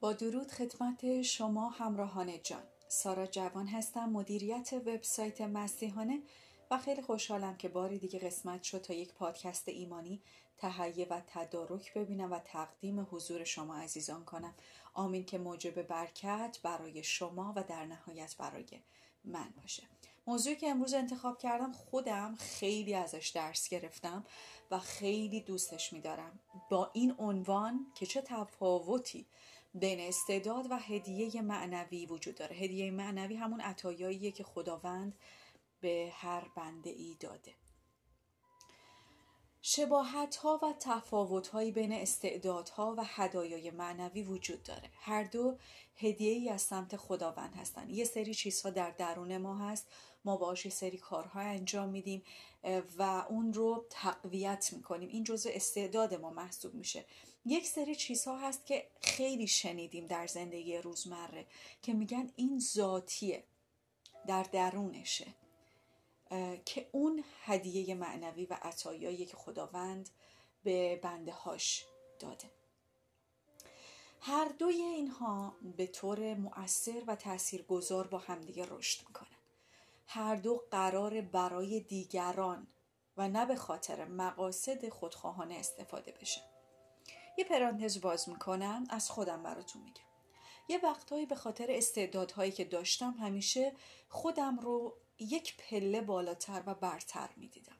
با درود خدمت شما همراهان جان. سارا جوان هستم مدیریت وبسایت مسیحانه و خیلی خوشحالم که باری دیگه قسمت شد تا یک پادکست ایمانی تهیه و تدارک ببینم و تقدیم حضور شما عزیزان کنم. آمین که موجب برکت برای شما و در نهایت برای من باشه. موضوعی که امروز انتخاب کردم خودم خیلی ازش درس گرفتم و خیلی دوستش میدارم. با این عنوان که چه تفاوتی بین استعداد و هدیه معنوی وجود داره. هدیه معنوی همون عطایاییه که خداوند به هر بنده ای داده. شباهت ها و تفاوت هایی بین استعدادها و هدایای معنوی وجود داره. هر دو هدیه ای از سمت خداوند هستن یه سری چیزها در درون ما هست. ما باش یه سری کارها انجام میدیم و اون رو تقویت می‌کنیم. این جزء استعداد ما محسوب میشه. یک سری چیزها هست که خیلی شنیدیم در زندگی روزمره که میگن این ذاتیه در درونشه که اون هدیه معنوی و عطایایی که خداوند به بنده هاش داده. هر دوی اینها به طور مؤثر و تاثیرگذار با همدیگه رشد می‌کنن. هر دو قرار برای دیگران و نه به خاطر مقاصد خودخواهانه استفاده بشه. یه پرانتز باز می‌کنم از خودم براتون میگم. یه وقتهایی به خاطر استعدادهایی که داشتم همیشه خودم رو یک پله بالاتر و برتر می‌دیدم.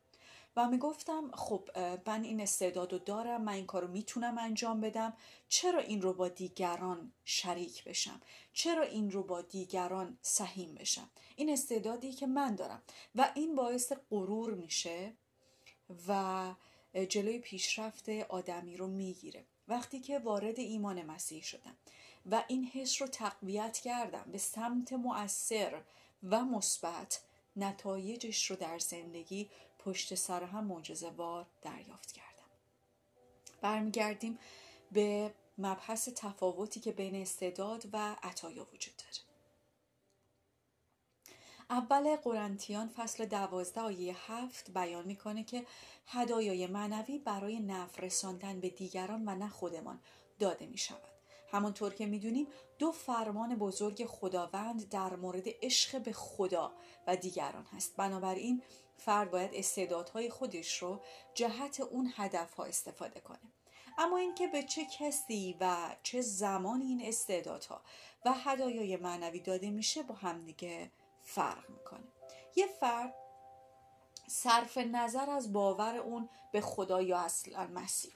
و می‌گفتم خب من این استعداد رو دارم من این کار رو می‌تونم انجام بدم چرا این رو با دیگران شریک بشم؟ چرا این رو با دیگران سهیم بشم؟ این استعدادی که من دارم. و این باعث غرور میشه و جلوی پیشرفت آدمی رو می‌گیره. وقتی که وارد ایمان مسیح شدم و این حس رو تقویت کردم به سمت مؤثر و مثبت نتایجش رو در زندگی پشت سر هم معجزه بار دریافت کردم. برمیگردیم به مبحث تفاوتی که بین استعداد و عطایا وجود داره. اول قرنتیان فصل دوازده آیه هفت بیان می‌کنه که هدایای معنوی برای نفع رساندن به دیگران و نه خودمان داده می شود. همانطور که می‌دونیم دو فرمان بزرگ خداوند در مورد عشق به خدا و دیگران هست بنابراین فرد باید استعدادهای خودش رو جهت اون هدفها استفاده کنه اما اینکه به چه کسی و چه زمانی این استعدادها و هدایای معنوی داده میشه با همدیگه فرق می‌کنه. یه فرد صرف نظر از باور اون به خدا یا اصلا مسیح.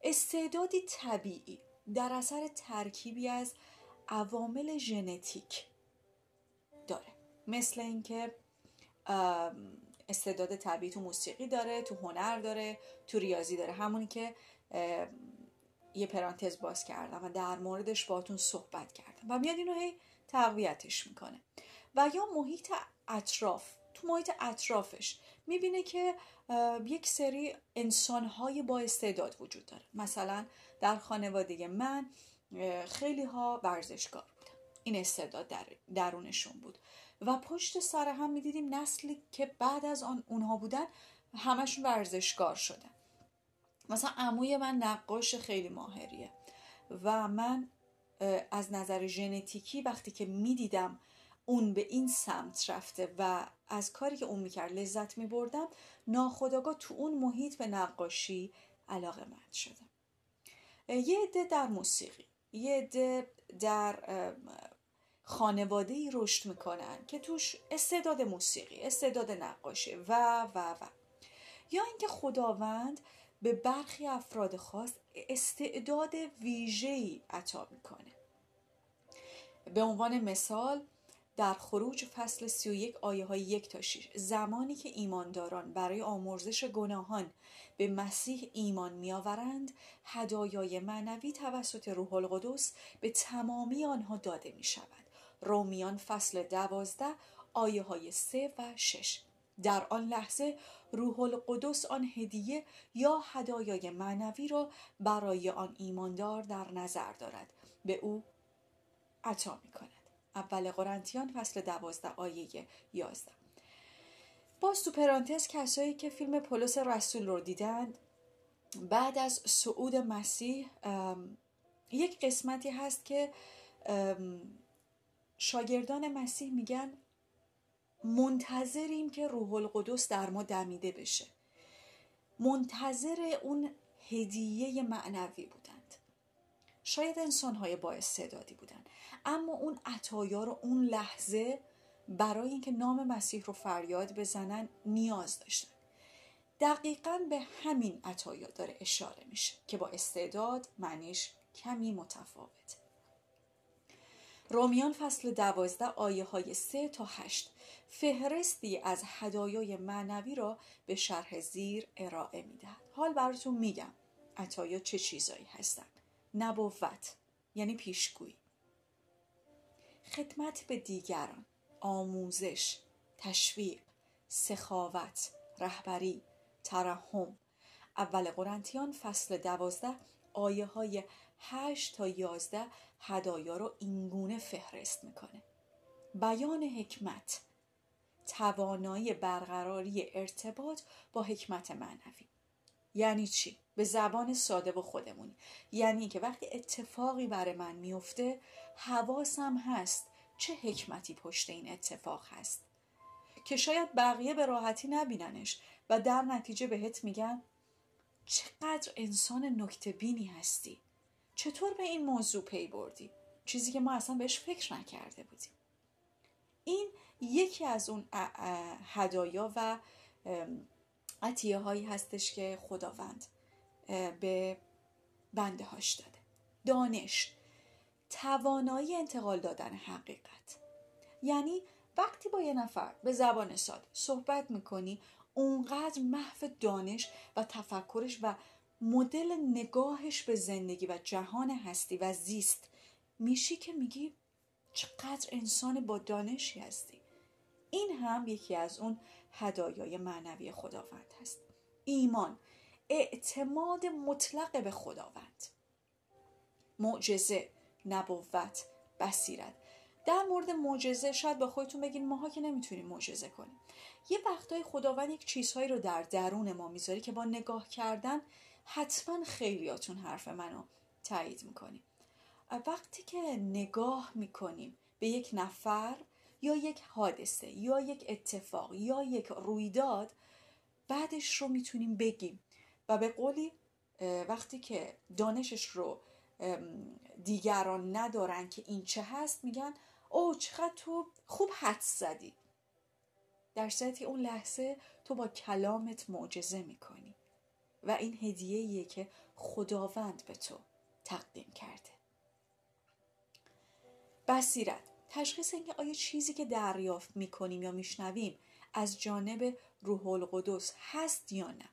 استعدادی طبیعی در اثر ترکیبی از عوامل ژنتیک داره. مثل اینکه استعداد طبیعی تو موسیقی داره تو هنر داره تو ریاضی داره. همونی که یه پرانتز باز کردم و در موردش باتون صحبت کردم. و میاد اینو هی تقویتش می‌کنه. و یا محیط اطراف. تو محیط اطرافش می‌بینه که یک سری انسانهای با استعداد وجود داره. مثلا در خانواده من خیلی ها ورزشکار بودن. این استعداد در درونشون بود. و پشت سر هم می‌دیدیم نسلی که بعد از آن اونها بودن همشون ورزشکار شدن. مثلا عموی من نقاش خیلی ماهریه. و من از نظر ژنتیکی وقتی که می‌دیدم اون به این سمت رفته و از کاری که اون می‌کرد لذت میبردم ناخداگاه تو اون محیط به نقاشی علاقه مند شدم. یه عده در موسیقی یه عده در خانواده ای رشد می‌کنن که توش استعداد موسیقی استعداد نقاشی و و و. یا اینکه خداوند به برخی افراد خاص استعداد ویژه‌ای عطا می‌کنه. به عنوان مثال در خروج فصل 31 آیه های یک تا 6 زمانی که ایمانداران برای آمرزش گناهان به مسیح ایمان میآورند هدایای معنوی توسط روح القدس به تمامی آنها داده می شود رومیان فصل دوازده آیه های سه و شش. در آن لحظه روح القدس آن هدیه یا هدایای معنوی را برای آن ایماندار در نظر دارد. به او عطا می کند اول قرنتیان فصل دوازده آیه یازده. باز تو پرانتز کسایی که فیلم پولس رسول رو دیدند بعد از صعود مسیح یک قسمتی هست که شاگردان مسیح میگن منتظریم که روح القدس در ما دمیده بشه. منتظر اون هدیه معنوی بودند شاید انسانهای با استعدادی بودند اما اون عطایا رو اون لحظه برای اینکه نام مسیح رو فریاد بزنن نیاز داشتن. دقیقا به همین عطایا داره اشاره میشه که با استعداد معنیش کمی متفاوت. رومیان فصل دوازده آیه های سه تا هشت فهرستی از هدایای معنوی را به شرح زیر ارائه می‌دهد. حال براتون میگم. عطایا چه چیزایی هستند؟ نبوت یعنی پیشگویی. خدمت به دیگران آموزش تشویق سخاوت رهبری ترحم. اول قرنتیان فصل دوازده آیه های هشت تا یازده هدایا رو اینگونه فهرست می‌کنه. بیان حکمت. توانایی برقراری ارتباط با حکمت معنوی. یعنی چی؟ به زبان ساده و خودمونی. یعنی که وقتی اتفاقی برای من میفته حواسم هست چه حکمتی پشت این اتفاق هست. که شاید بقیه به راحتی نبیننش و در نتیجه بهت میگن چقدر انسان نکته بینی هستی. چطور به این موضوع پی بردی؟ چیزی که ما اصلا بهش فکر نکرده بودیم. این یکی از اون هدایا و عطیه هایی هستش که خداوند به بنده هاش داده. دانش توانایی انتقال دادن حقیقت. یعنی وقتی با یه نفر به زبان ساده صحبت می‌کنی اونقدر محو دانش و تفکرش و مدل نگاهش به زندگی و جهان هستی و زیست میشی که میگی چقدر انسان با دانشی هستی. این هم یکی از اون هدایای معنوی خداوند هست. ایمان اعتماد مطلق به خداوند. معجزه نبوت بصیرت. در مورد معجزه شاید با خودتون بگین ماها که نمی‌تونیم معجزه کنیم. یه وقتای خداوند یک چیزهایی رو در درون ما می‌ذاره که با نگاه کردن حتما خیلیاتون حرف منو تایید می‌کنیم وقتی که نگاه می‌کنیم به یک نفر یا یک حادثه یا یک اتفاق یا یک رویداد بعدش رو می‌تونیم بگیم. و به قولی وقتی که دانشش رو دیگران ندارن که این چه هست میگن او چقدر تو خوب حد زدی. در صورتی اون لحظه تو با کلامت معجزه می‌کنی. و این هدیه که خداوند به تو تقدیم کرده. بصیرت. تشخیص اینکه آیا چیزی که دریافت می‌کنیم یا میشنویم از جانب روح القدس هست یا نه؟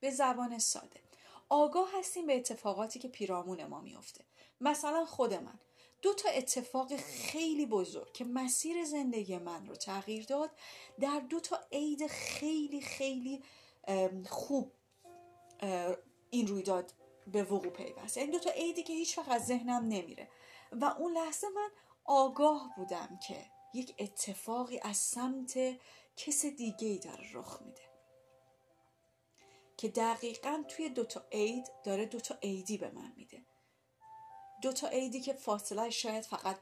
به زبان ساده. آگاه هستیم به اتفاقاتی که پیرامون ما میافته. مثلا خود من. دو تا اتفاق خیلی بزرگ که مسیر زندگی من رو تغییر داد در دو تا عید خیلی خیلی خوب این رویداد به وقوع پیوست. این دو تا عیدی که هیچ وقت از ذهنم نمیره. و اون لحظه من آگاه بودم که یک اتفاقی از سمت کس دیگه ای داره رخ میده. که دقیقا توی دوتا عید داره دوتا عیدی به من میده. دوتا عیدی که فاصله شاید فقط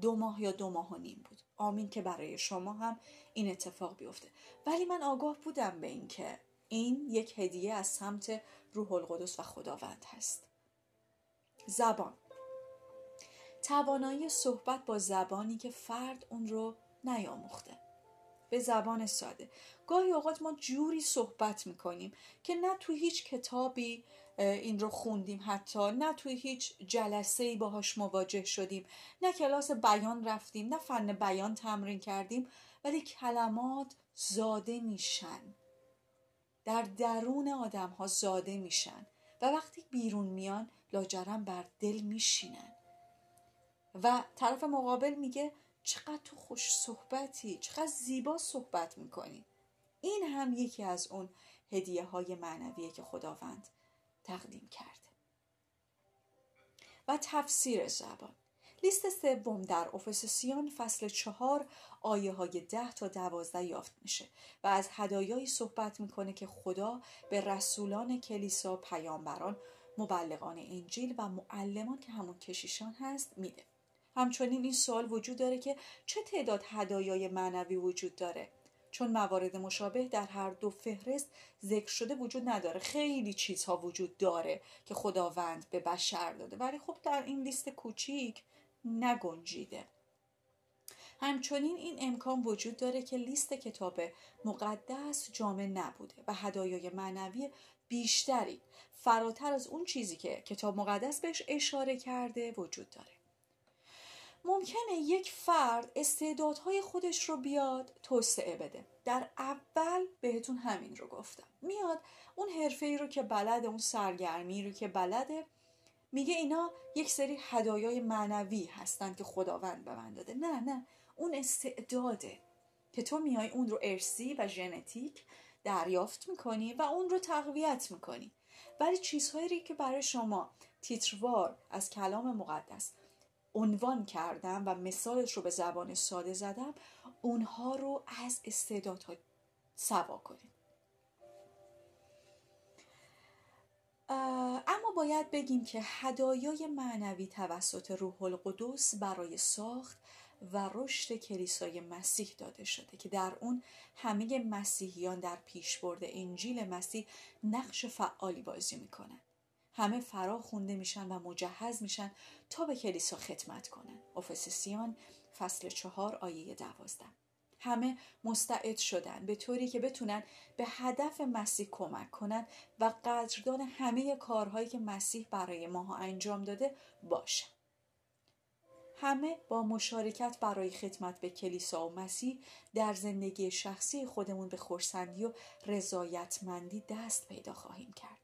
دو ماه یا دو ماه و نیم بود. آمین که برای شما هم این اتفاق بیفته. ولی من آگاه بودم به این که این یک هدیه از سمت روح القدس و خداوند هست. زبان. توانایی صحبت با زبانی که فرد اون رو نیاموخته. به زبان ساده. گاهی اوقات ما جوری صحبت می‌کنیم که نه تو هیچ کتابی این رو خوندیم حتی نه توی هیچ جلسه ای باهاش مواجه شدیم نه کلاس بیان رفتیم نه فن بیان تمرین کردیم ولی کلمات زاده میشن. در درون آدم ها زاده میشن و وقتی بیرون میان لاجرم بر دل میشینن. و طرف مقابل میگه چقدر تو خوش صحبتی چقدر زیبا صحبت می‌کنی. این هم یکی از اون هدیه های معنویه که خداوند تقدیم کرده. و تفسیر زبان. لیست سوم در افسسیان فصل چهار آیه های ده تا دوازده یافت میشه و از هدایایی صحبت می‌کنه که خدا به رسولان کلیسا پیامبران مبلغان انجیل و معلمان که همون کشیشان هست میده. همچنین این سوال وجود داره که چه تعداد هدایای معنوی وجود داره. چون موارد مشابه در هر دو فهرست ذکر شده وجود نداره. خیلی چیزها وجود داره که خداوند به بشر داده. ولی خب در این لیست کوچیک نگنجیده. همچنین این امکان وجود داره که لیست کتاب مقدس جامع نبوده و هدایای معنوی بیشتری فراتر از اون چیزی که کتاب مقدس بهش اشاره کرده وجود داره. ممکنه یک فرد استعدادهای خودش رو بیاد توسعه بده. در اول بهتون همین رو گفتم. میاد اون حرفه ای رو که بلده اون سرگرمی رو که بلده میگه اینا یک سری هدایای معنوی هستن که خداوند به من داده. نه نه. اون استعداده که تو میای اون رو ارسی و ژنتیک دریافت می‌کنی و اون رو تقویت می‌کنی. ولی چیزهایی که برای شما تیتروار از کلام مقدس عنوان کردم و مثالش رو به زبان ساده زدم اونها رو از استعدادها سوا کنید اما باید بگیم که هدایای معنوی توسط روح القدس برای ساخت و رشد کلیسای مسیح داده شده که در اون همه مسیحیان در پیشبرد انجیل مسیح نقش فعالی بازی می‌کنن. همه فرا خونده میشن و مجهز میشن تا به کلیسا خدمت کنن. افسسیان فصل چهار آیه دوازده. همه مستعد شدن به طوری که بتونن به هدف مسیح کمک کنن و قدردان همه کارهایی که مسیح برای ماها انجام داده باشن همه با مشارکت برای خدمت به کلیسا و مسیح در زندگی شخصی خودمون به خورسندی و رضایتمندی دست پیدا خواهیم کرد.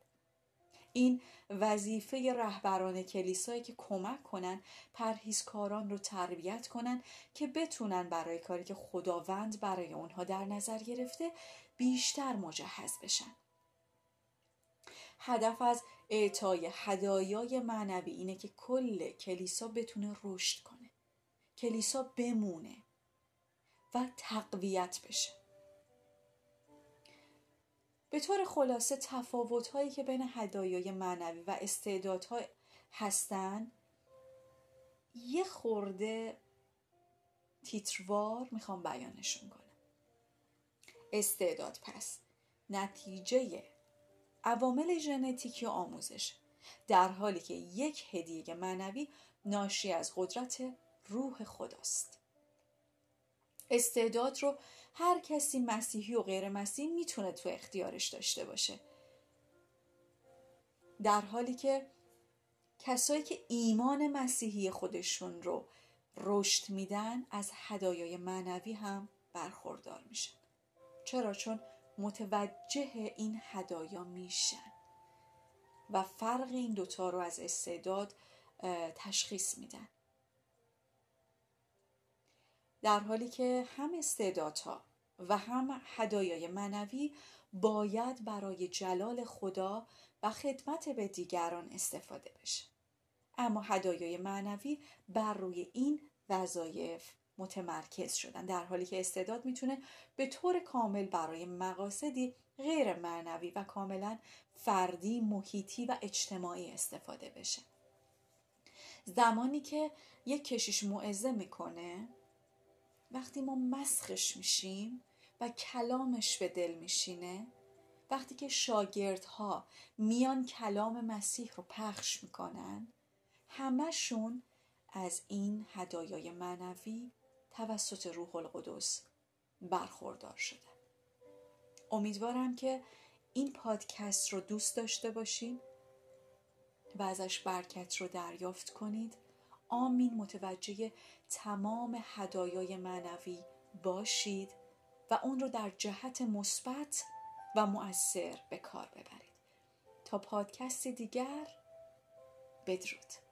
این وظیفه رهبران کلیسایی که کمک کنن پرهیزکاران رو تربیت کنن که بتونن برای کاری که خداوند برای اونها در نظر گرفته بیشتر مجهز بشن. هدف از اعطای هدایای معنوی اینه که کل کلیسا بتونه رشد کنه کلیسا بمونه و تقویت بشه به طور خلاصه تفاوت هایی که بین هدایای معنوی و استعدادها هستن یه خورده تیتروار می‌خوام بیانشون کنم. استعداد پس نتیجه عوامل ژنتیکی و آموزش در حالی که یک هدیه معنوی ناشی از قدرت روح خداست. استعداد رو هر کسی مسیحی و غیر مسیحی می‌تونه تو اختیارش داشته باشه. در حالی که کسایی که ایمان مسیحی خودشون رو رشد میدن از هدایای معنوی هم برخوردار میشن. چرا؟ چون متوجه این هدایا میشن. و فرق این دوتا رو از استعداد تشخیص میدن. در حالی که هم استعدادها و هم هدایای منوی باید برای جلال خدا و خدمت به دیگران استفاده بشه. اما هدایای معنوی بر روی این وظایف متمرکز شدن در حالی که استعداد می‌تونه به طور کامل برای مقاصدی غیر معنوی و کاملا فردی محیطی و اجتماعی استفاده بشه. زمانی که یک کشیش معزه می‌کنه وقتی ما مسخش میشیم و کلامش به دل میشینه وقتی که شاگردها میان کلام مسیح رو پخش می‌کنن همشون از این هدایای معنوی توسط روح القدس برخوردار شده امیدوارم که این پادکست رو دوست داشته باشین و ازش برکت رو دریافت کنید. آمین. متوجه تمام هدایای معنوی باشید و اون رو در جهت مثبت و مؤثر به کار ببرید. تا پادکست دیگر بدرود.